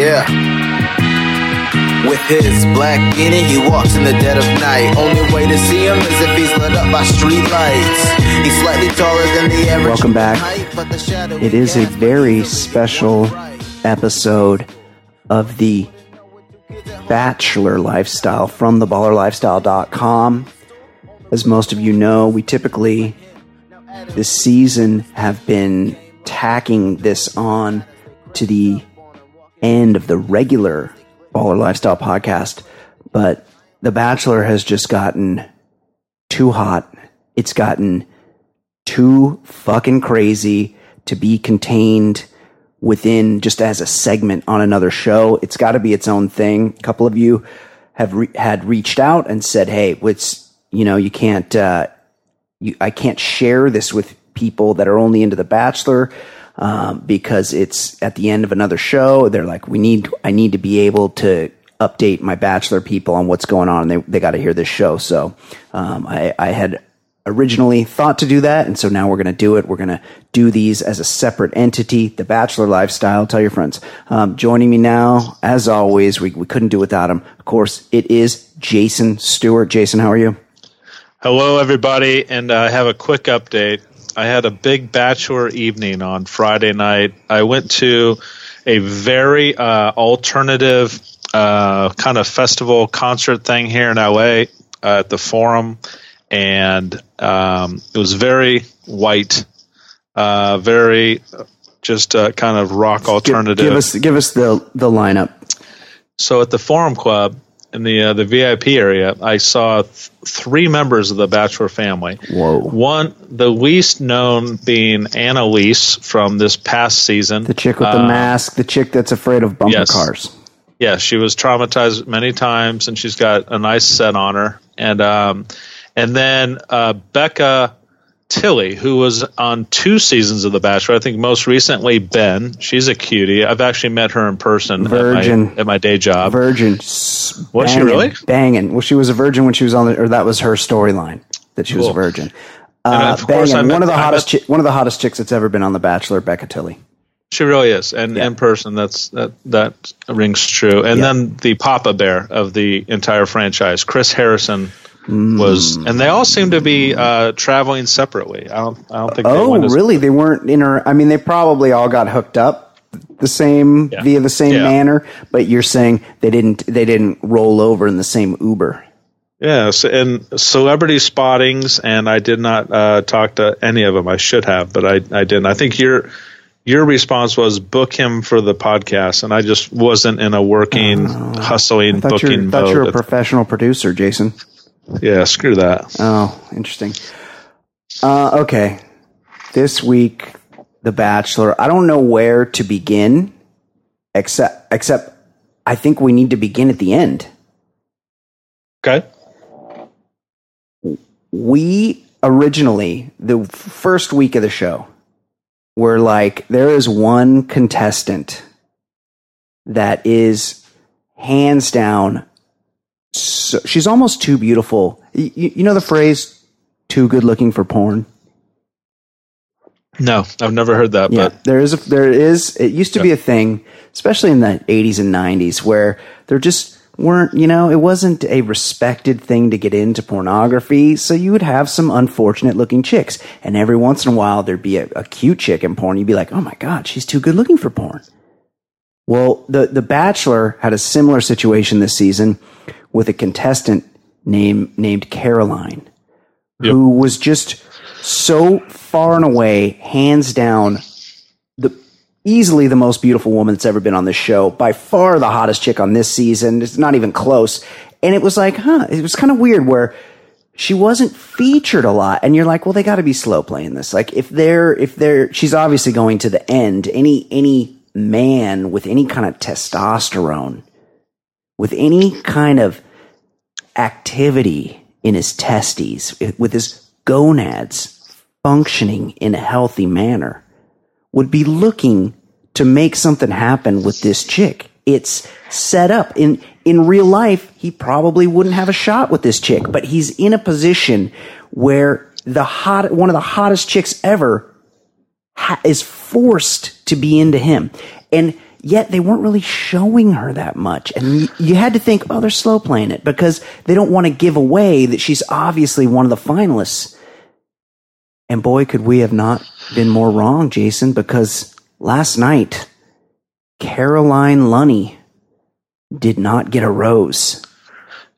Yeah. With his black beanie, he walks in the dead of night. Only way to see him is if he's lit up by street lights. He's slightly taller than the average. Welcome back. height, but the shadow It is a very special episode of the Bachelor Lifestyle from theballerlifestyle.com. As most of you know, we typically this season have been tacking this on to the end of the regular Baller Lifestyle podcast, but The Bachelor has just gotten too hot. It's gotten too fucking crazy to be contained within just as a segment on another show. It's got to be its own thing. A couple of you have re- had reached out and said, "Hey, what's you know you can't uh, you, I can't share this with people that are only into The Bachelor." Um, because it's at the end of another show, they're like, "We need, I need to be able to update my Bachelor people on what's going on. They they got to hear this show." So um, I, I had originally thought to do that. And so now we're going to do it. We're going to do these as a separate entity, the Bachelor Lifestyle. Tell your friends. Um, joining me now, as always, we, we couldn't do without him. Of course, it is Jason Stewart. Jason, how are you? Hello, everybody, and I have a quick update. I had a big bachelor evening on Friday night. I went to a very uh, alternative uh, kind of festival concert thing here in LA uh, at the Forum, and um, it was very white, uh, very uh, just uh, kind of rock Give, alternative. give us give us the the lineup. So at the Forum Club in the uh, the VIP area, I saw th- three members of the Bachelor family. Whoa. One, the least known being Annaliese from this past season. The chick with the Uh, mask, the chick that's afraid of bumper yes. cars. Yeah, she was traumatized many times, and she's got a nice set on her. And um, and then uh, Becca Tilley, who was on two seasons of The Bachelor. I think most recently Ben. She's a cutie. I've actually met her in person Virgin. at my, at my day job. Virgin. Was she banging, really? Banging. Well, she was a virgin when she was on the, or that was her storyline that she was a Cool. virgin. Uh, of banging. met- one of the hottest, met- chi- one of the hottest chicks that's ever been on The Bachelor, Becca Tilley. She really is, and Yeah. in person, that's that that rings true. And Yeah. then the Papa Bear of the entire franchise, Chris Harrison, was, Mm. and they all seem to be uh, traveling separately. I don't, I don't think. they Oh, as- really? They weren't inter. I mean, they probably all got hooked up the same Yeah. via the same Yeah. manner. But you're saying they didn't. They didn't roll over in the same Uber. Yes, and celebrity spottings, and I did not uh, talk to any of them. I should have, but I, I didn't. I think your your response was book him for the podcast, and I just wasn't in a working, hustling Oh. I thought booking you're, thought you're a professional producer, Jason. Yeah, screw that. Oh, interesting. Uh, okay. This week, The Bachelor. I don't know where to begin, except except I think we need to begin at the end. Okay. we originally the first week of the show were like there is one contestant that is hands down so, she's almost too beautiful you, you know the phrase too good looking for porn No, I've never heard that, yeah but there is a there is it used to be a thing especially in the 80s and 90s where they're just weren't, you know, it wasn't a respected thing to get into pornography. So you would have some unfortunate looking chicks. And every once in a while, there'd be a, a cute chick in porn. You'd be like, oh my God, she's too good looking for porn. Well, the, the Bachelor had a similar situation this season with a contestant named, named Caroline, Yep. who was just so far and away, hands down, the easily the most beautiful woman that's ever been on this show. By far the hottest chick on this season. It's not even close. And it was like, huh, it was kind of weird where she wasn't featured a lot. And you're like, well, they got to be slow playing this. Like if they're, if they're, she's obviously going to the end. Any, any man with any kind of testosterone, with any kind of activity in his testes, with his gonads functioning in a healthy manner, would be looking to make something happen with this chick. It's set up in in real life. He probably wouldn't have a shot with this chick, but he's in a position where the hot one of the hottest chicks ever ha- is forced to be into him, and yet they weren't really showing her that much. And you, you had to think, oh, they're slow playing it because they don't want to give away that she's obviously one of the finalists. And boy, could we have not been more wrong, Jason, because last night, Caroline Lunny did not get a rose.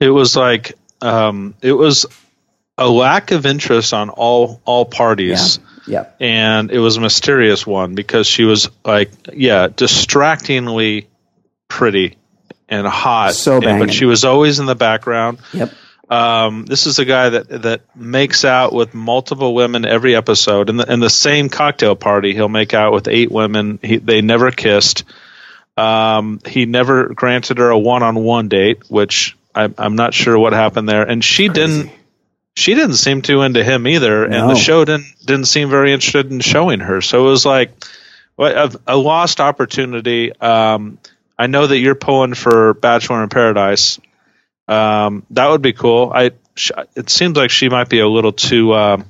It was like um, it was a lack of interest on all all parties. Yep. and it was a mysterious one because she was like, yeah, distractingly pretty and hot. So and- banging. but she was always in the background. Yep. Um, this is a guy that that makes out with multiple women every episode. In the in the same cocktail party, he'll make out with eight women. He, they never kissed. Um, he never granted her a one on one date, which I, I'm not sure what happened there. And she didn't she didn't seem too into him either, and the show didn't didn't seem very interested in showing her. So it was like what a, a lost opportunity. Um, I know that you're pulling for Bachelor in Paradise. Um, that would be cool. I it seems like she might be a little too um,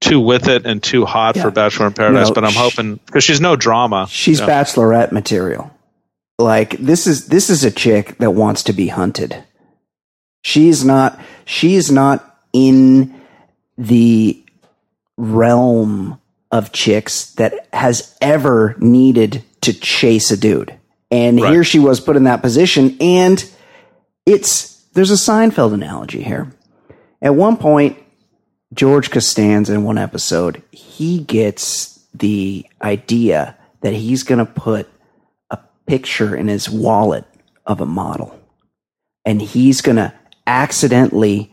too with it and too hot Yeah. for Bachelor in Paradise, No, but I'm hoping because she's no drama. She's you know. bachelorette material. Like this is this is a chick that wants to be hunted. She's not she's not in the realm of chicks that has ever needed to chase a dude. And Right. here she was put in that position and it's there's a Seinfeld analogy here. At one point George Costanza in one episode, he gets the idea that he's going to put a picture in his wallet of a model and he's going to accidentally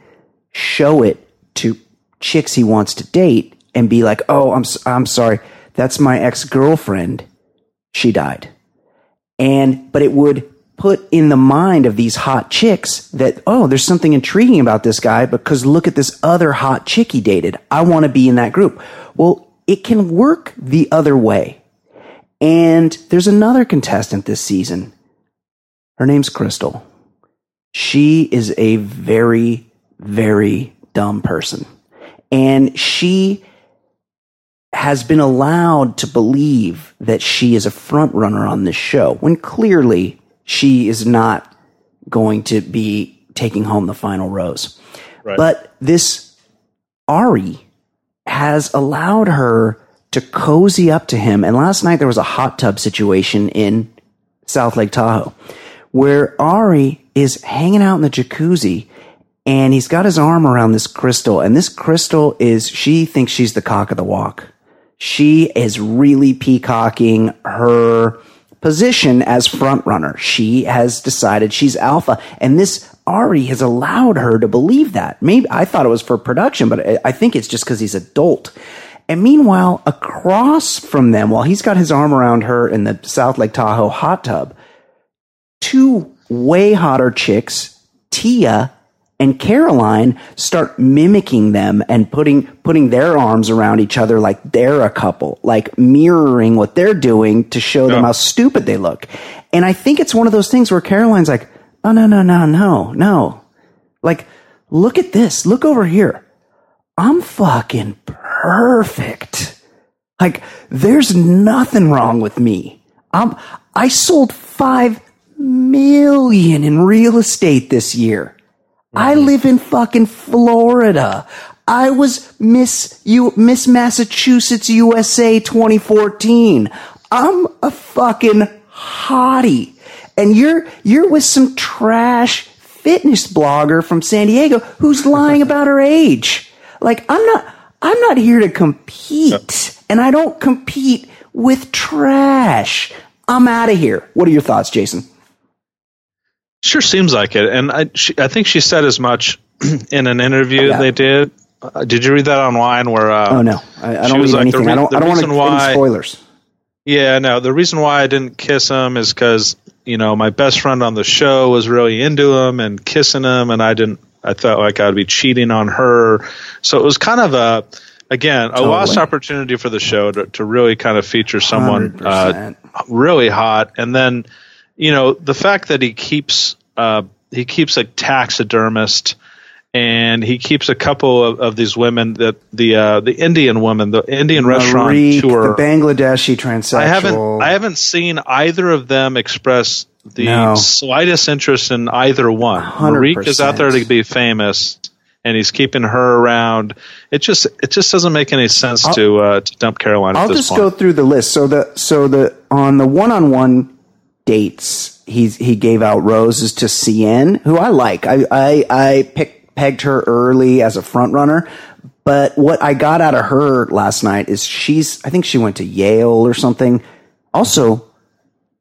show it to chicks he wants to date and be like, "Oh, I'm I'm sorry. That's my ex-girlfriend. She died." And but it would put in the mind of these hot chicks that, "Oh, there's something intriguing about this guy because look at this other hot chick he dated. I want to be in that group." Well, it can work the other way. And there's another contestant this season. Her name's Krystal. She is a very, very dumb person. And she has been allowed to believe that she is a front runner on this show when clearly she is not going to be taking home the final rose. Right. But this Arie has allowed her to cozy up to him. And last night there was a hot tub situation in South Lake Tahoe where Arie is hanging out in the jacuzzi and he's got his arm around this Krystal. And this Krystal is, she thinks she's the cock of the walk. She is really peacocking her position as front runner. She has decided she's alpha. And this Arie has allowed her to believe that. Maybe I thought it was for production, but I- think it's just because he's a dolt. And meanwhile, across from them, while he's got his arm around her in the South Lake Tahoe hot tub, two way hotter chicks, Tia and Caroline, start mimicking them and putting putting their arms around each other like they're a couple, like mirroring what they're doing to show them how stupid they look. And I think it's one of those things where Caroline's like, "Oh no, no, no, no, no! Like, look at this. Look over here. I'm fucking perfect." Like, there's nothing wrong with me. I'm, I sold five million in real estate this year. I live in fucking Florida. I was Miss you Miss Massachusetts USA 2014. I'm a fucking hottie. And you're you're with some trash fitness blogger from San Diego who's lying about her age. Like I'm not I'm not here to compete and I don't compete with trash. I'm out of here. What are your thoughts, Jason? Sure seems like it, and I she, I think she said as much in an interview Yeah. they did. Uh, did you read that online? Where uh, Oh no, I, I don't read like, anything. re- I don't. I don't want to why- spoilers. Yeah, no. The reason why I didn't kiss him is because you know my best friend on the show was really into him and kissing him, and I didn't. I felt like I'd be cheating on her, so it was kind of a again a lost opportunity for the show to, to really kind of feature someone uh, really hot, and then you know the fact that he keeps uh, he keeps a taxidermist. And he keeps a couple of, of these women that the uh, the Indian woman, the Indian restaurant Marikh, tour. the Bangladeshi transsexual. I haven't I haven't seen either of them express the No. slightest interest in either one. 100%. Marikh is out there to be famous and he's keeping her around. It just it just doesn't make any sense to uh, to dump Caroline I'll at this just point. go through the list. So the so the on the one on one dates, he's he gave out roses to CN, who I like. I I, I picked pegged her early as a front runner. But what I got out of her last night is she's I think she went to Yale or something. Also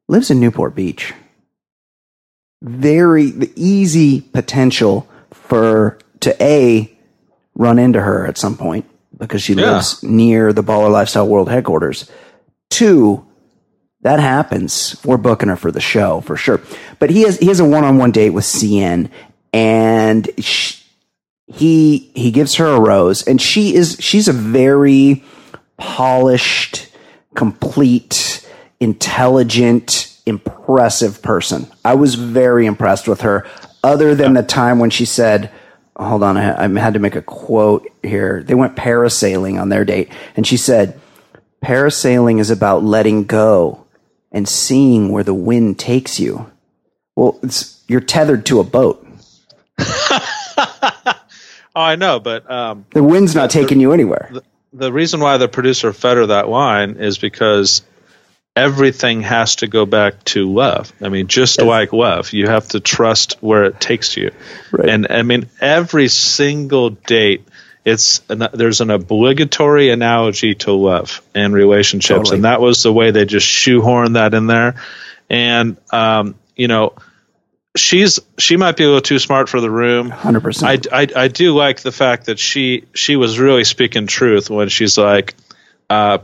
lives in Newport Beach. Very the easy potential for to a run into her at some point because she Yeah. lives near the Baller Lifestyle World headquarters. Two, that happens. We're booking her for the show for sure. But he has he has a one on one date with CN, and sh he he gives her a rose, and she is she's a very polished, complete, intelligent, impressive person. I was very impressed with her. Other than the time when she said, "Hold on, I, I had to make a quote here." They went parasailing on their date, and she said, "Parasailing is about letting go and seeing where the wind takes you." Well, it's, you're tethered to a boat. Oh, I know, but um, The wind's not taking you anywhere. the reason why the producer fed her that line is because everything has to go back to love. I mean, just like love, you have to trust where it takes you. Right. And I mean, every single date, it's an, there's an obligatory analogy to love and relationships, Totally. and that was the way they just shoehorned that in there. And um, you know, she's she might be a little too smart for the room. 100%. I, I, I do like the fact that she she was really speaking truth when she's like, uh,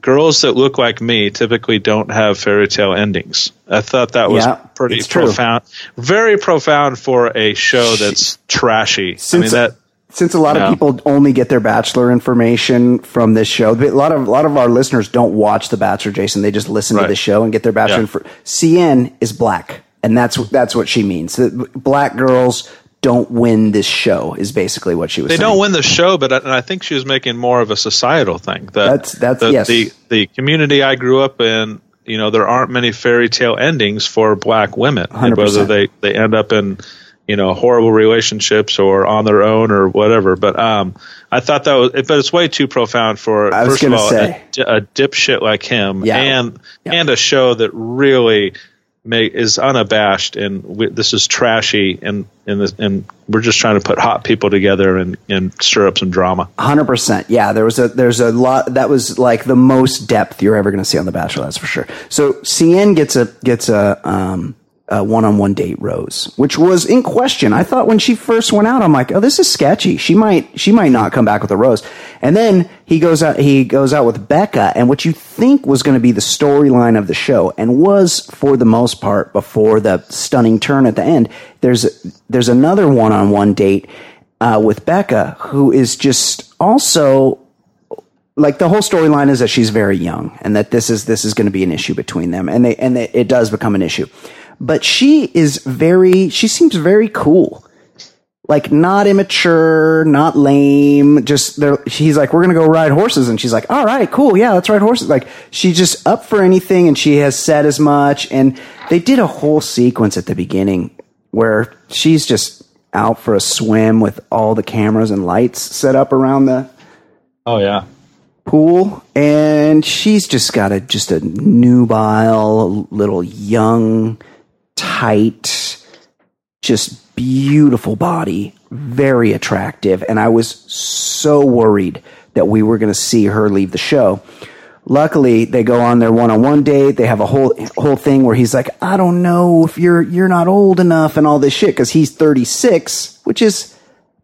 girls that look like me typically don't have fairy tale endings. I thought that was Yeah, pretty profound, very profound for a show that's trashy. I mean Since- that Since a lot Yeah. of people only get their bachelor information from this show, a lot of a lot of our listeners don't watch The Bachelor, Jason. They just listen to the show and get their bachelor. Yeah. CN is black, and that's that's what she means. Black girls don't win this show is basically what she was. they saying. don't win the show, but I, and I think she was making more of a societal thing. That That's- that's- the, yes. the the community I grew up in. You know, there aren't many fairy tale endings for black women, 100%. whether they they end up in you know horrible relationships or on their own or whatever. But um, I thought that was, but it's way too profound for I first of all say. a, a dipshit like him, Yeah. and Yeah. and a show that really. Make, is unabashed and we, this is trashy and and, this, and we're just trying to put hot people together and, and stir up some drama. Hundred percent. Yeah, there was a there's a lot that was like the most depth you're ever going to see on The Bachelor. That's for sure. So CN gets a gets a um one on one date Rose, which was in question. I thought when she first went out, I'm like, oh, this is sketchy. She might she might not come back with a rose. And then he goes out he goes out with Bekah, and what you think was going to be the storyline of the show, and was for the most part before the stunning turn at the end. There's there's another one on one date uh, with Bekah, who is just also like the whole storyline is that she's very young and that this is this is going to be an issue between them, and they and it does become an issue. But she is very she seems very cool. like not immature, not lame. Just they're, he's like, we're gonna go ride horses, and she's like, all right, cool, yeah, let's ride horses. Like she's just up for anything, and she has said as much. And they did a whole sequence at the beginning where she's just out for a swim with all the cameras and lights set up around the Oh yeah. pool, and she's just got a just a nubile, little young, tight, just beautiful body, very attractive, and I was so worried that we were going to see her leave the show. Luckily, they go on their one-on-one date. They have a whole whole thing where he's like, "I don't know if you're you're not old enough," and all this shit because he's 36, which is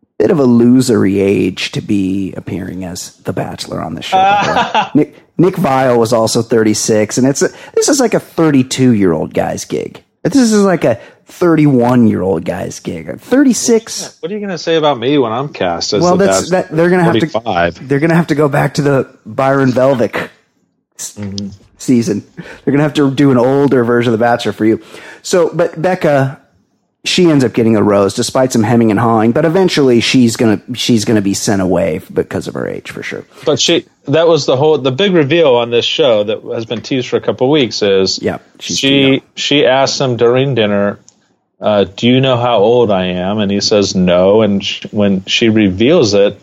a bit of a losery age to be appearing as the Bachelor on the show. Nick Nick Viall was also 36, and it's a, this is like a 32 year old guy's gig. This is like a 31 year old guy's gig. 36. What are you going to say about me when I'm cast as Well, the that's that. They're gonna have to. They're gonna have to go back to the Byron Velvick s- mm-hmm. season. They're gonna have to do an older version of the Bachelor for you. So, but Bekah, she ends up getting a rose despite some hemming and hawing. But eventually, she's gonna she's gonna be sent away because of her age for sure. But she that was the whole the big reveal on this show that has been teased for a couple of weeks is Yeah, she she asked him during dinner, uh, "Do you know how old I am?" And he says no. And sh- when she reveals it,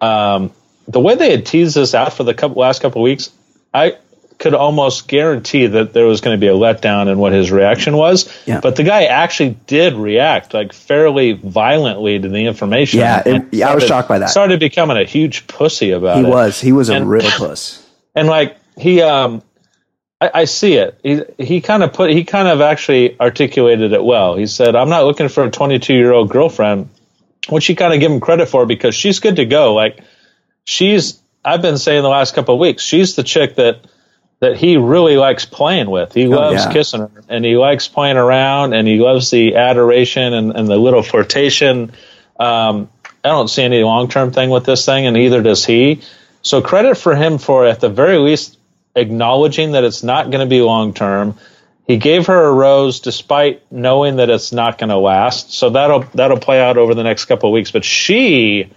um, the way they had teased this out for the couple, last couple of weeks, I could almost guarantee that there was going to be a letdown in what his reaction was. Yeah. But the guy actually did react like fairly violently to the information. Yeah, it- yeah, I was shocked by that. Started becoming a huge pussy about He it He was he was a And- real puss. and like he um I, I see it he he kind of put he kind of actually articulated it well he said i'm not looking for a 22 year old girlfriend which you kind of give him credit for because she's good to go like she's i've been saying the last couple of weeks she's the chick that that he really likes playing with he loves yeah. kissing her and he likes playing around and he loves the adoration and, and the little flirtation um, I don't see any long term thing with this thing, and neither does he. So credit for him for at the very least acknowledging that it's not going to be long term. He gave her a rose despite knowing that it's not going to last. So that'll that'll play out over the next couple of weeks. But she,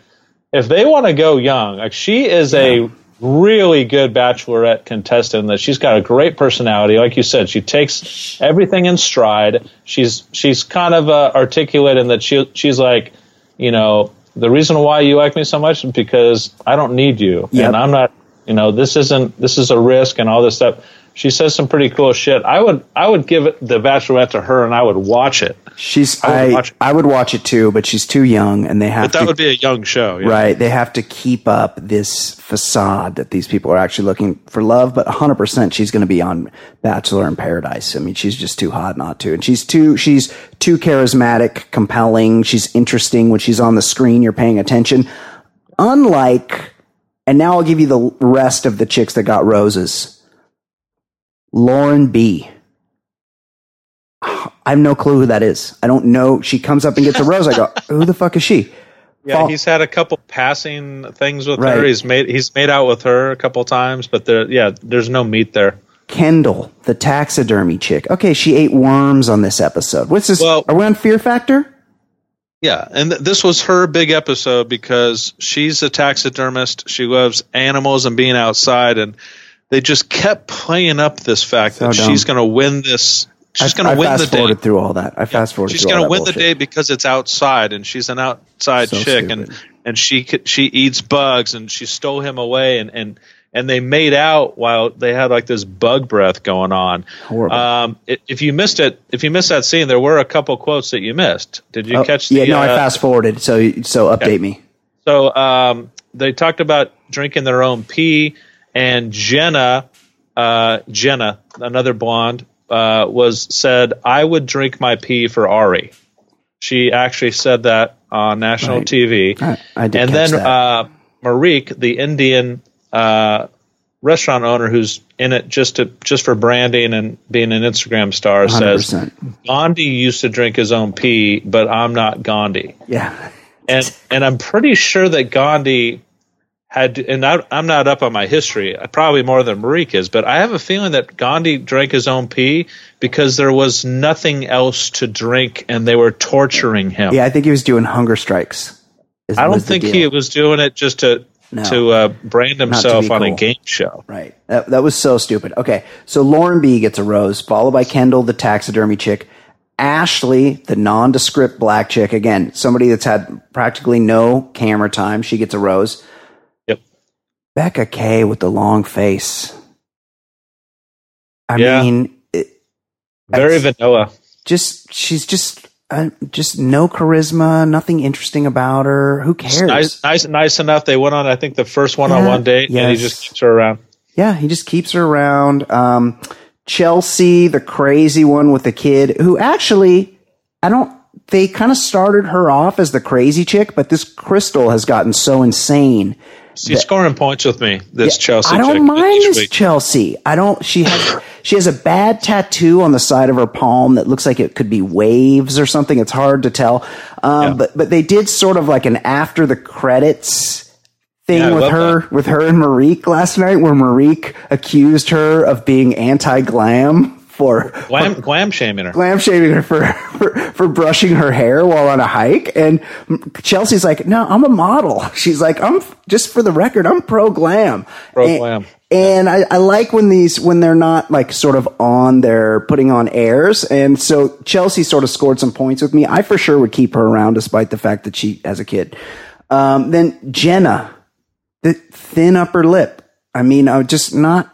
if they want to go young, like she is a really good bachelorette contestant that she's got a great personality. Like you said she takes everything in stride. She's she's kind of uh, articulate in that she she's like you know the reason why you like me so much is because I don't need you. Yep. and I'm not you know this isn't this is a risk and all this stuff she says some pretty cool shit I would I would give it the bachelorette to her and I would watch it She's I would I watch it. I would watch it too, but she's too young, and they have but that to would be a young show yeah. Right. They have to keep up this facade that these people are actually looking for love, but 100% she's going to be on Bachelor in Paradise. I mean, she's just too hot not to. And she's too, she's too charismatic, compelling. She's interesting when she's on the screen. You're paying attention. Unlike, and now I'll give you the rest of the chicks that got roses. Lauren B. I have no clue who that is. I don't know. She comes up and gets a rose. I go, who the fuck is she? Yeah, Fall- he's had a couple passing things with Right. her. He's made he's made out with her a couple times, but there, yeah, there's no meat there. Kendall, the taxidermy chick. Okay, she ate worms on this episode. What's this? Well- are we on Fear Factor? Yeah, and th- this was her big episode because she's a taxidermist. She loves animals and being outside, and they just kept playing up this fact So that dumb. she's going to win this. She's going to win the fast day. through all that. I fast forwarded. She's going to win the day because it's outside, and she's an outside So chick, and stupid. and she she eats bugs, and she stole him away, and and and they made out while they had like this bug breath going on. Horrible. Um, i- if you missed it, if you missed that scene, there were a couple quotes that you missed. Did you Oh, catch? The, yeah, no, I uh, fast forwarded. So, so update me. so um, they talked about drinking their own pee, and Jenna, uh, Jenna, another blonde, uh, was said, "I would drink my pee for Arie." She actually said that on national Right. TV. I, I did and catch then uh, Marikh, the Indian uh, restaurant owner who's in it just to just for branding and being an Instagram star, says 100%. Gandhi used to drink his own pee, but I'm not Gandhi yeah, and and I'm pretty sure that Gandhi had, and I, I'm not up on my history, probably more than Marikh is, but I have a feeling that Gandhi drank his own pee because there was nothing else to drink and they were torturing him. Yeah, I think he was doing hunger strikes. I don't think he was doing it just to No. to uh, brand himself on a cool. game show. Right. That, that was so stupid. Okay. So Lauren B gets a rose, followed by Kendall, the taxidermy chick. Ashley, the nondescript black chick. Again, somebody that's had practically no camera time. She gets a rose. Becca K with the long face. I Yeah. mean, it, Very vanilla. just, she's just, uh, just no charisma, nothing interesting about her. Who cares? Nice, nice, nice enough. They went on, I think, the first one on one date, and he just keeps her around. Yeah, he just keeps her around. Um, Chelsea, the crazy one with the kid, who actually, I don't, they kind of started her off as the crazy chick, but this Krystal has gotten so insane. She's scoring points with me. This Chelsea. I don't mind this week. Chelsea. I don't, she has, she has a bad tattoo on the side of her palm that looks like it could be waves or something. It's hard to tell. Um, Yeah. but, but they did sort of like an after the credits thing Yeah, with her with her and Marikh last night where Marikh accused her of being anti-glam for Glam, glam shaming her. glam shaving her for, for for brushing her hair while on a hike and Chelsea's like no I'm a model she's like I'm just for the record I'm pro glam Pro And- glam. and I, I like when these when they're not like sort of on their putting on airs and so Chelsea sort of scored some points with me I for sure would keep her around despite the fact that she has a kid um, then Jenna the thin upper lip. I mean, I just not,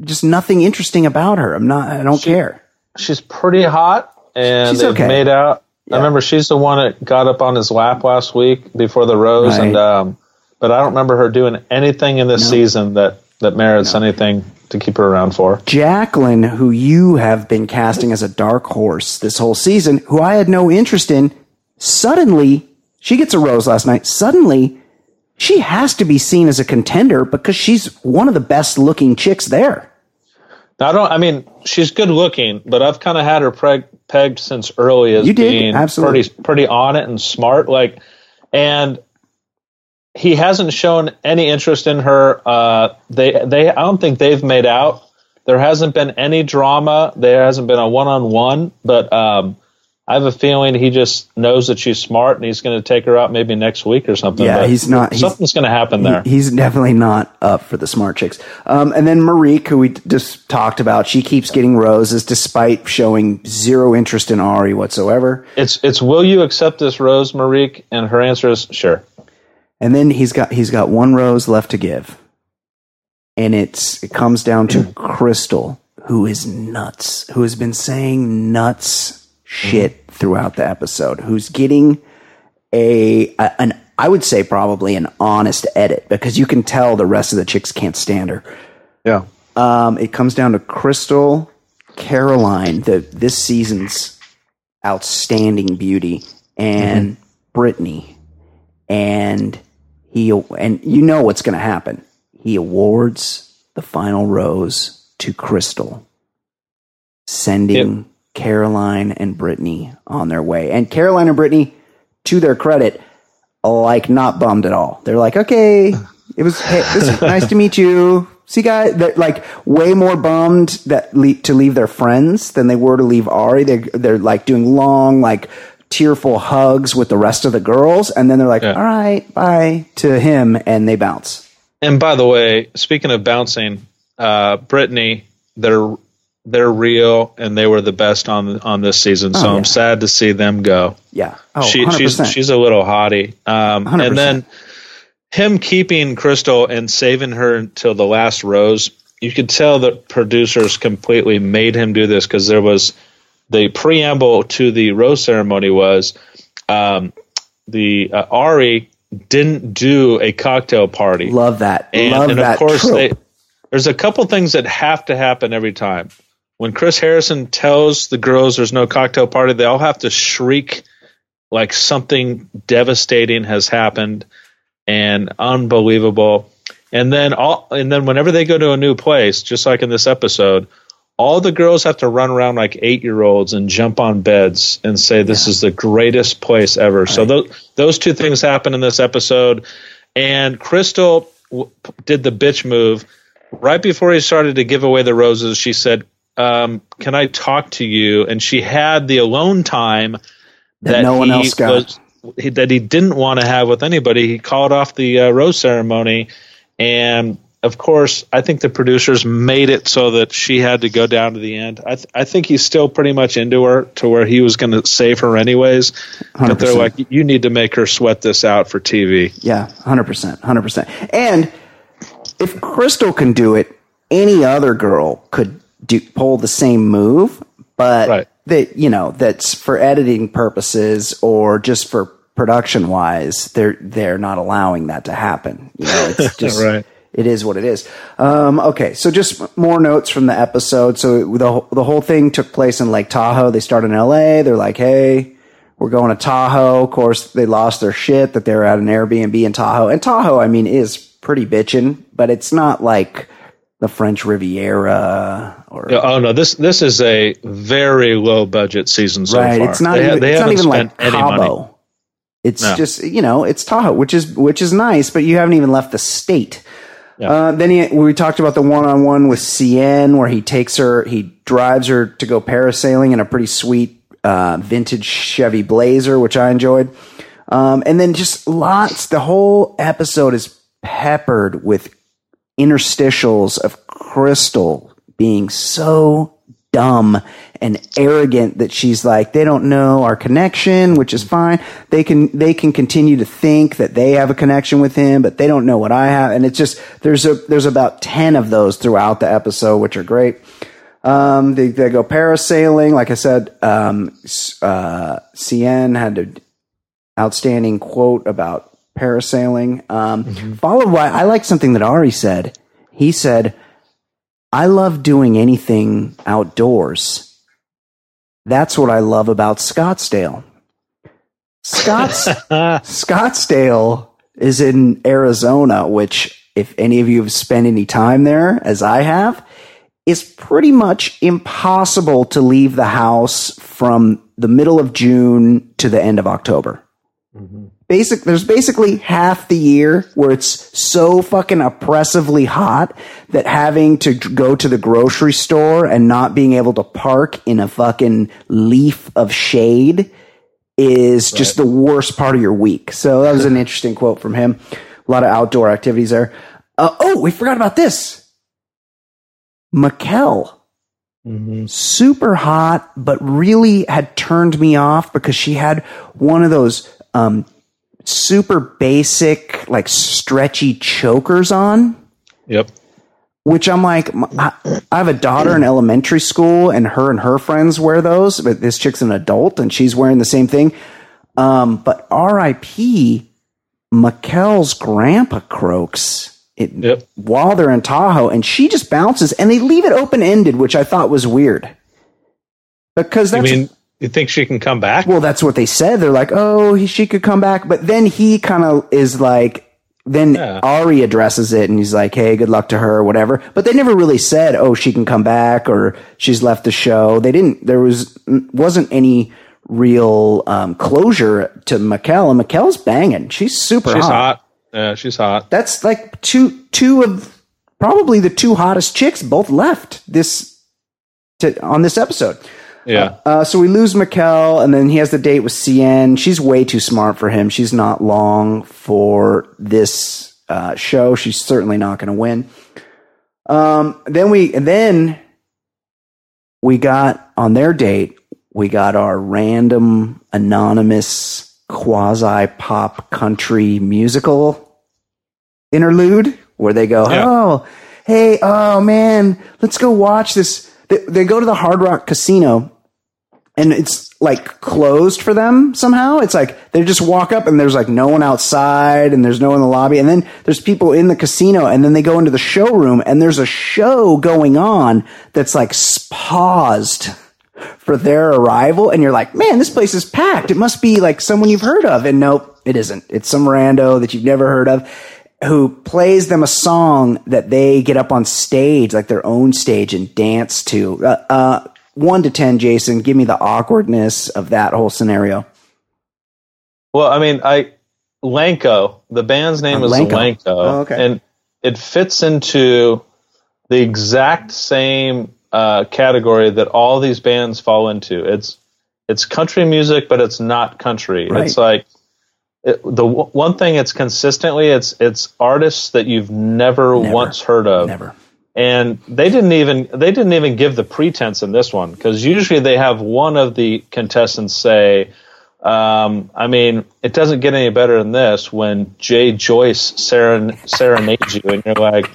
just nothing interesting about her. I'm not, I don't care. She's pretty hot, and She's they've okay. made out. I remember she's the one that got up on his lap last week before the rose, Right. and um, but I don't remember her doing anything in this season that that merits anything to keep her around for. Jacqueline, who you have been casting as a dark horse this whole season, who I had no interest in, suddenly she gets a rose last night. Suddenly she has to be seen as a contender because she's one of the best looking chicks there. I don't. I mean, she's good looking, but I've kind of had her preg- pegged since early as You did, being absolutely. pretty pretty on it and smart. Like, and he hasn't shown any interest in her. Uh, they they I don't think they've made out. There hasn't been any drama. There hasn't been a one on one. But um, I have a feeling he just knows that she's smart and he's going to take her out maybe next week or something. Yeah, But he's not- Something's going to happen there. He- He's definitely not up for the smart chicks. Um, and then Marikh, who we just talked about, she keeps getting roses despite showing zero interest in Arie whatsoever. it's it's will you accept this rose, Marikh? And her answer is sure. And then he's got he's got one rose left to give, and it's it comes down to Krystal, who is nuts, who has been saying nuts shit throughout the episode, who's getting a, a an I would say probably an honest edit because you can tell the rest of the chicks can't stand her. Yeah. Um, it comes down to Krystal, Caroline, the this season's outstanding beauty, and Brittane, and he and you know what's going to happen. He awards the final rose to Krystal, sending Caroline and Brittane on their way. And Caroline and Brittane, to their credit, like not bummed at all. They're like, okay, it was hey, this nice to meet you. See, guys, they're like way more bummed that le- to leave their friends than they were to leave Arie. They they're like doing long, like tearful hugs with the rest of the girls, and then they're like, Yeah. all right, bye to him, and they bounce. And by the way, speaking of bouncing, uh, Brittane, they're they're real and they were the best on on this season. So Oh, yeah. I'm sad to see them go. Yeah, oh, she, 100%. she's she's a little hottie. Um, 100%. and then him keeping Krystal and saving her until the last rose. You could tell the producers completely made him do this because there was the preamble to the rose ceremony was um, the uh, Arie didn't do a cocktail party. love that. And, love and that. of course, trope. they, there's a couple things that have to happen every time. When Chris Harrison tells the girls there's no cocktail party, they all have to shriek like something devastating has happened and unbelievable. And then all, and then whenever they go to a new place, just like in this episode, all the girls have to run around like eight year olds and jump on beds and say this is the greatest place ever. So those those two things happen in this episode. And Krystal, w- did the bitch move. Right before he started to give away the roses, she said, um, "Can I talk to you?" And she had the alone time That no one else got. was he, that he didn't want to have with anybody. He called off the uh, rose ceremony, and of course, I think the producers made it so that she had to go down to the end. I, th- I think he's still pretty much into her to where he was going to save her anyways. But they're like, you need to make her sweat this out for TV. Yeah, hundred percent, hundred percent. And if Krystal can do it, any other girl could do pull the same move. But Right. that you know that's for editing purposes or just for production wise, they're they're not allowing that to happen. You know, it's just Right. It is what it is. Um, okay, so just more notes from the episode. So the whole- the whole thing took place in Lake Tahoe. They started in L.A. They're like, hey. We're going to Tahoe. Of course, they lost their shit that they were at an Airbnb in Tahoe. And Tahoe, I mean, is pretty bitchin', but it's not like the French Riviera or Oh no, this this is a very low budget season so right. far. It's not They even. they It's not even like any Cabo. money. It's No. just you know it's Tahoe, which is which is nice, but you haven't even left the state. Yeah. Uh, then he, we talked about the one-on-one with CN, where he takes her, he drives her to go parasailing in a pretty sweet uh, vintage Chevy Blazer, which I enjoyed. Um, and then just lots. The whole episode is peppered with interstitials of Krystal being so dumb and arrogant that she's like they don't know our connection which is fine. They can they can continue to think that they have a connection with him but they don't know what i have. And it's just there's a there's about 10 of those throughout the episode which are great. Um they, they go parasailing. Like i said um uh cn had an outstanding quote about parasailing. Um followed by i like something that Arie said. He said I love doing anything outdoors. That's what I love about Scottsdale. Scotts Scottsdale is in Arizona, which if any of you have spent any time there, as I have, is pretty much impossible to leave the house from the middle of June to the end of October basic there's basically half the year where it's so fucking oppressively hot that having to go to the grocery store and not being able to park in a fucking leaf of shade is just the worst part of your week. So that was an interesting quote from him. A lot of outdoor activities there. Uh, oh, we forgot about this. Mikkel super hot, but really had turned me off because she had one of those um, super basic, like stretchy chokers on. Yep. Which I'm like, I have a daughter in elementary school, and her and her friends wear those. But this chick's an adult, and she's wearing the same thing. Um, but R.I.P. Mikkel's grandpa croaks it, Yep. while they're in Tahoe, and she just bounces, and they leave it open ended, which I thought was weird. Because that's mean, you think she can come back? well, that's what they said. They're like, oh, he, she could come back, but then he kind of is like. Then Yeah. Arie addresses it and he's like, "Hey, good luck to her, or whatever." But they never really said, "Oh, she can come back" or "She's left the show." They didn't. There was wasn't any real um, closure to Mikkel, and Mikkel's banging. She's super she's hot. hot. Yeah, she's hot. That's like two two of probably the two hottest chicks both left this to, on this episode. Yeah. Uh, so we lose Mikkel, and then he has the date with CN. She's way too smart for him. She's not long for this uh, show. She's certainly not going to win. Um, then we, then we got on their date. We got our random anonymous quasi pop country musical interlude where they go, Yeah. "Oh, hey, oh man, let's go watch this." They, they go to the Hard Rock Casino, and it's like closed for them somehow. It's like they just walk up and there's like no one outside and there's no one in the lobby, and then there's people in the casino, and then they go into the showroom and there's a show going on that's like paused for their arrival, and you're like, man, this place is packed. It must be like someone you've heard of, and nope, it isn't. It's some rando that you've never heard of who plays them a song that they get up on stage, like their own stage, and dance to. Uh, uh, one to ten, Jason, give me the awkwardness of that whole scenario. Well, I mean, I Lanko. The band's name Oh, is Lanko. Lanko, Oh, okay. and it fits into the exact same uh, category that all these bands fall into. It's it's country music, but it's not country. Right. It's like it, the w- one thing it's consistently it's it's artists that you've never, Never. once heard of. Never. And they didn't even they didn't even give the pretense in this one because usually they have one of the contestants say, um, I mean, it doesn't get any better than this when Jay Joyce seren- serenades you and you're like,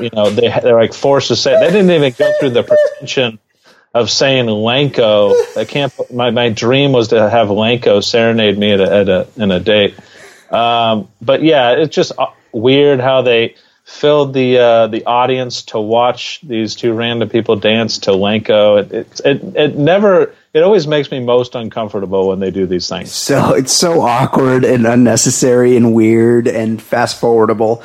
you know, they they're like forced to say they didn't even go through the pretension of saying Lanko. I can't. My my dream was to have Lanko serenade me at a, at a in a date. Um, but yeah, it's just uh, weird how they filled the uh, the audience to watch these two random people dance to LANCO. It, it it it never. It always makes me most uncomfortable when they do these things. So it's so awkward and unnecessary and weird and fast forwardable.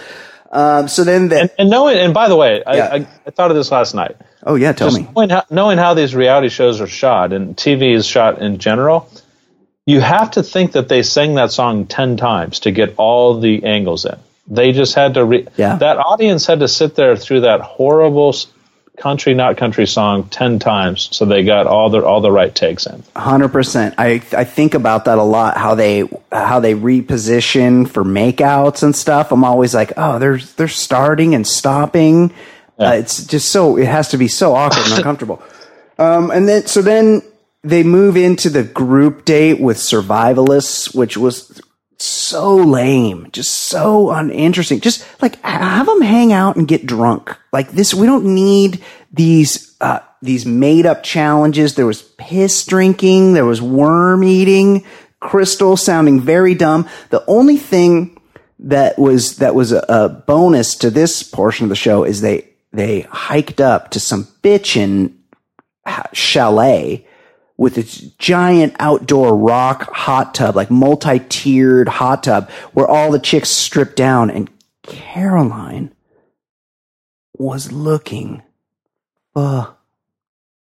Um, so then the, And, and knowing, and by the way, I, I, I thought of this last night. oh yeah, tell Just me. knowing how, knowing how these reality shows are shot and TV is shot in general, you have to think that they sang that song 10 times to get all the angles in. They just had to, re- Yeah. that audience had to sit there through that horrible country, not country song 10 times so they got all the, all the right takes in. Hundred percent. I I think about that a lot. How they how they reposition for makeouts and stuff. I'm always like, oh, they're they're starting and stopping. Uh, it's just so it has to be so awkward and uncomfortable. Um, and then so then they move into the group date with survivalists, which was so lame, just so uninteresting. Just like have them hang out and get drunk. Like this, we don't need these uh, these made up challenges. There was piss drinking, there was worm eating, Krystal sounding very dumb. The only thing that was that was a, a bonus to this portion of the show is they they hiked up to some bitchin' chalet with its giant outdoor rock hot tub, like multi-tiered hot tub, where all the chicks stripped down, and Caroline was looking uh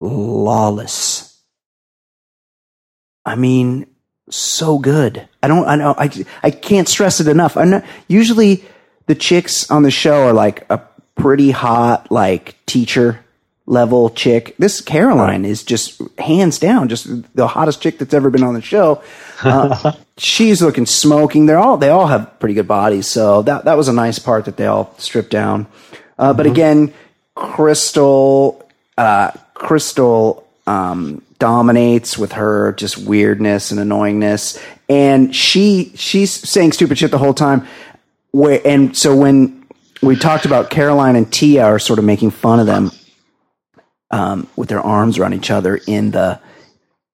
lawless. I mean, so good. I don't. I know. I I can't stress it enough. I know. Usually, the chicks on the show are like a pretty hot, like teacher level chick. This Caroline is just hands down, just the hottest chick that's ever been on the show. Uh, she's looking smoking. They're all they all have pretty good bodies, so that that was a nice part that they all stripped down. Uh, But again, Krystal, uh, Krystal um, dominates with her just weirdness and annoyingness, and she she's saying stupid shit the whole time. Where and so when we talked about Caroline and Tia are sort of making fun of them um, with their arms around each other in the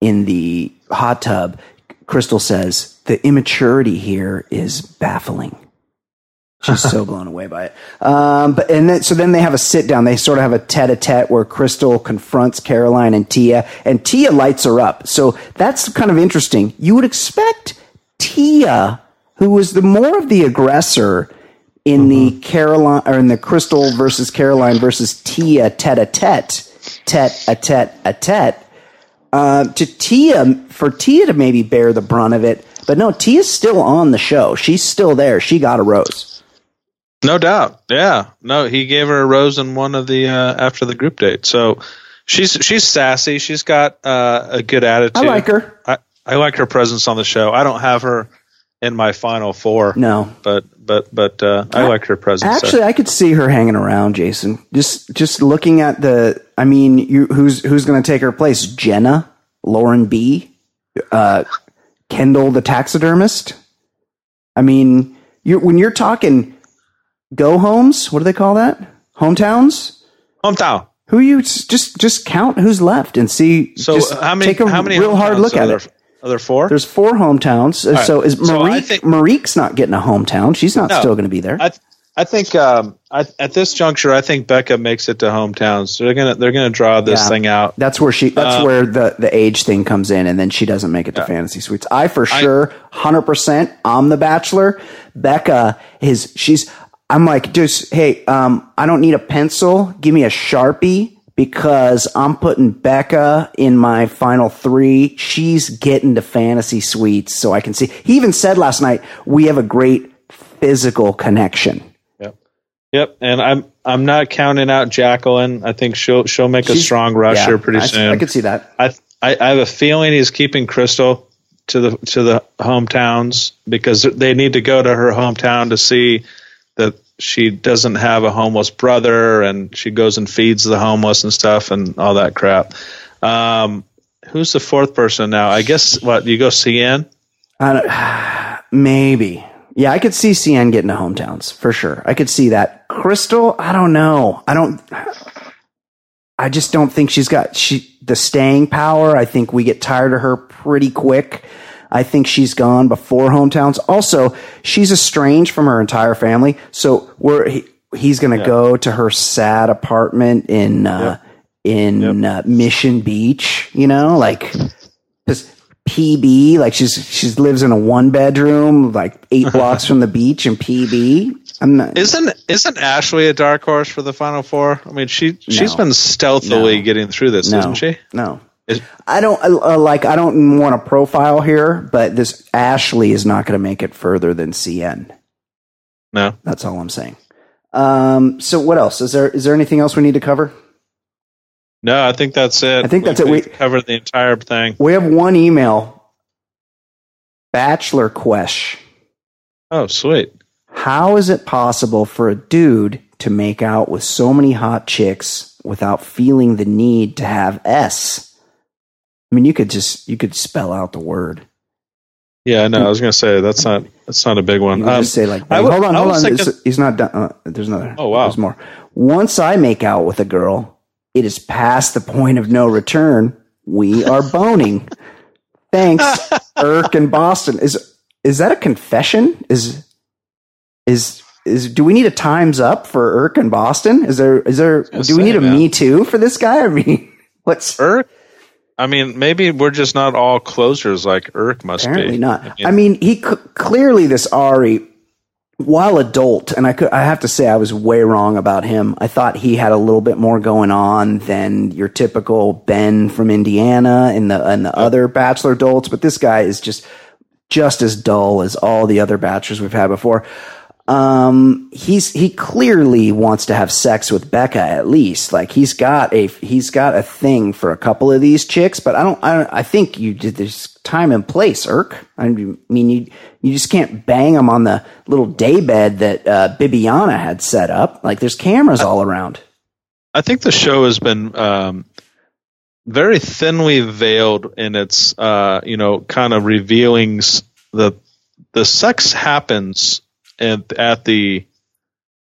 in the hot tub. Krystal says the immaturity here is baffling. She's so blown away by it. Um, but and then so then they have a sit down. They sort of have a tete a tete where Krystal confronts Caroline and Tia, and Tia lights her up. So that's kind of interesting. You would expect Tia, who was the more of the aggressor in the Caroline or in the Krystal versus Caroline versus Tia tete a tete, tete a tete a tete, uh, to Tia for Tia to maybe bear the brunt of it. But no, Tia's still on the show. She's still there. She got a rose. No doubt. Yeah. No, he gave her a rose in one of the uh, after the group date. So she's she's sassy. She's got uh, a good attitude. I like her. I, I like her presence on the show. I don't have her in my final four. No. But but but uh, I like her presence. Actually, I could see her hanging around, Jason. Just just looking at the. I mean, you, who's who's going to take her place? Jenna, Lauren B, uh, Kendall the taxidermist. I mean, you when you're talking go homes, what do they call that? Hometowns. hometown. Who you just just count who's left and see. So how many? Take a how many real hard look at there? it. Are there four? There's four hometowns. Right. So is So Marikh? think- Marikh's not getting a hometown. She's not No. still going to be there. I I think um, I, at this juncture, I think Becca makes it to hometowns. They're gonna they're gonna draw this Yeah. thing out. That's where she. That's where the the age thing comes in, and then she doesn't make it to fantasy suites. I for sure, hundred percent. I'm the Bachelor. Becca is. She's. I'm like, just hey, um, I don't need a pencil. Give me a sharpie because I'm putting Becca in my final three. She's getting to fantasy suites, so I can see. He even said last night we have a great physical connection. Yep. Yep, and I'm I'm not counting out Jacqueline. I think she'll she'll make a strong rush yeah, pretty I, soon. I could see that. I, I I have a feeling he's keeping Krystal to the to the hometowns because they need to go to her hometown to see that she doesn't have a homeless brother and she goes and feeds the homeless and stuff and all that crap. Um, who's the fourth person now? I guess what you go CN. I maybe. Yeah, I could see CN getting to hometowns for sure. I could see that. Krystal, I don't know. I don't. I just don't think she's got she the staying power. I think we get tired of her pretty quick. I think she's gone before hometowns. Also, she's estranged from her entire family, so we're he, he's going to go to her sad apartment in uh, in Uh, Mission Beach. You know, like just PB. Like she's she lives in a one bedroom, like eight blocks from the beach in PB. I'm not. Isn't isn't Ashley a dark horse for the final four? I mean, she she's No. been stealthily No. getting through this, no, isn't she? No. Is- I don't uh, like. I don't want to profile here, but this Ashley is not going to make it further than CN. No. That's all I'm saying. Um, so what else is there? Is there anything else we need to cover? No, I think that's it. I think that's it. We- covered the entire thing. We have one email. Bachelor Quesh. Oh, sweet. How is it possible for a dude to make out with so many hot chicks without feeling the need to have S? I mean, you could just you could spell out the word. Yeah, no, I was gonna say that's not that's not a big one. Um, just say like, would- hold on, hold on. thinking- he's not done. Uh, there's another. Oh, wow. There's more. Once I make out with a girl, it is past the point of no return. We are boning. Thanks, Irk in Boston. Is is that a confession? Is is is do we need a times up for Irk in Boston? Is there is there do we need saying, a me too for this guy? I mean, what's Irk. I mean, maybe we're just not all closers like Irk must Apparently be. not. I mean, he c- clearly this Arie, while adult, and I could I have to say I was way wrong about him. I thought he had a little bit more going on than your typical Ben from Indiana and the and the other Bachelor adults. But this guy is just just as dull as all the other bachelors we've had before. Um, he's he clearly wants to have sex with Becca at least. Like he's got a he's got a thing for a couple of these chicks, but I don't I don't, I think you did this time and place, Irk. I mean you you just can't bang them on the little daybed that uh, Bibiana had set up. Like there's cameras all around. I think the show has been um, very thinly veiled in its, uh, you know, kind of revealing s- the the sex happens at, at the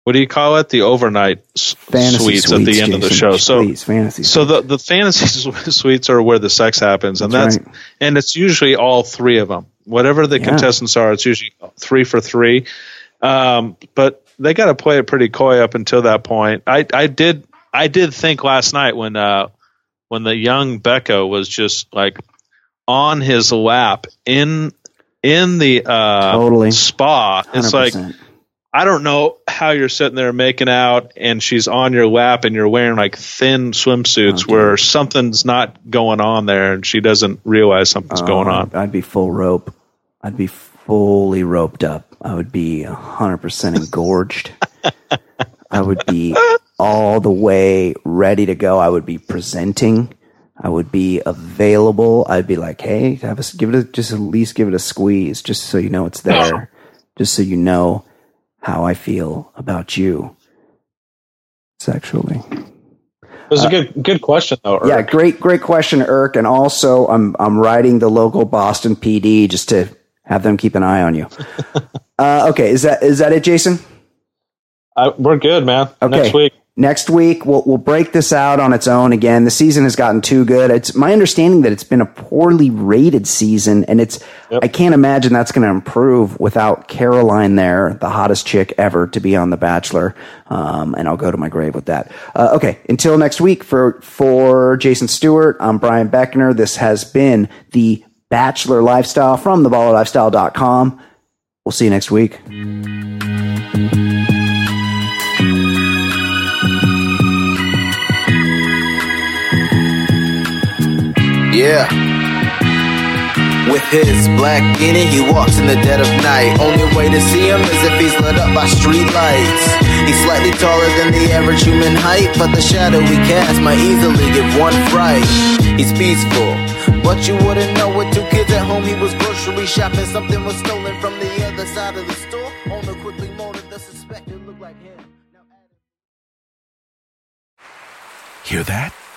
what do you call it? The overnight Fantasy suites, at the end of the show. So Please, fantasy. so the the fantasy suites are where the sex happens, and That's that's and it's usually all three of them. Whatever the Yeah. contestants are, it's usually three for three. Um, but they got to play it pretty coy up until that point. I I did I did think last night when uh when the young Becca was just like on his lap in in the uh Totally. spa. It's like 100%. I don't know how you're sitting there making out and she's on your lap and you're wearing like thin swimsuits Oh, where something's not going on there and she doesn't realize something's going Oh, on. I'd be full rope. I'd be fully roped up. I would be 100% engorged. I would be all the way ready to go. I would be presenting. I would be available. I'd be like, "Hey, have us give it a just at least give it a squeeze just so you know it's there. Just so you know how I feel about you sexually." It was a good good question though. Yeah, great, great question, Irk. And also, I'm I'm writing the local Boston PD just to have them keep an eye on you. uh, okay, is that is that it, Jason? I, we're good, man. Okay. Next week. Next week, we'll we'll break this out on its own again. The season has gotten too good. It's my understanding that it's been a poorly rated season, and it's I can't imagine that's going to improve without Caroline there, the hottest chick ever to be on The Bachelor. Um, and I'll go to my grave with that. Uh, okay, until next week for for Jason Stewart, I'm Brian Beckner. This has been the Bachelor Lifestyle from theballerlifestyle.com. We'll see you next week. Yeah. With his black beanie, he walks in the dead of night. Only way to see him is if he's lit up by street lights. He's slightly taller than the average human height, but the shadow he casts might easily give one fright. He's peaceful, but you wouldn't know with Two kids at home, he was grocery shopping. Something was stolen from the other side of the store. Owner quickly molded the suspected looked like him. Hear that?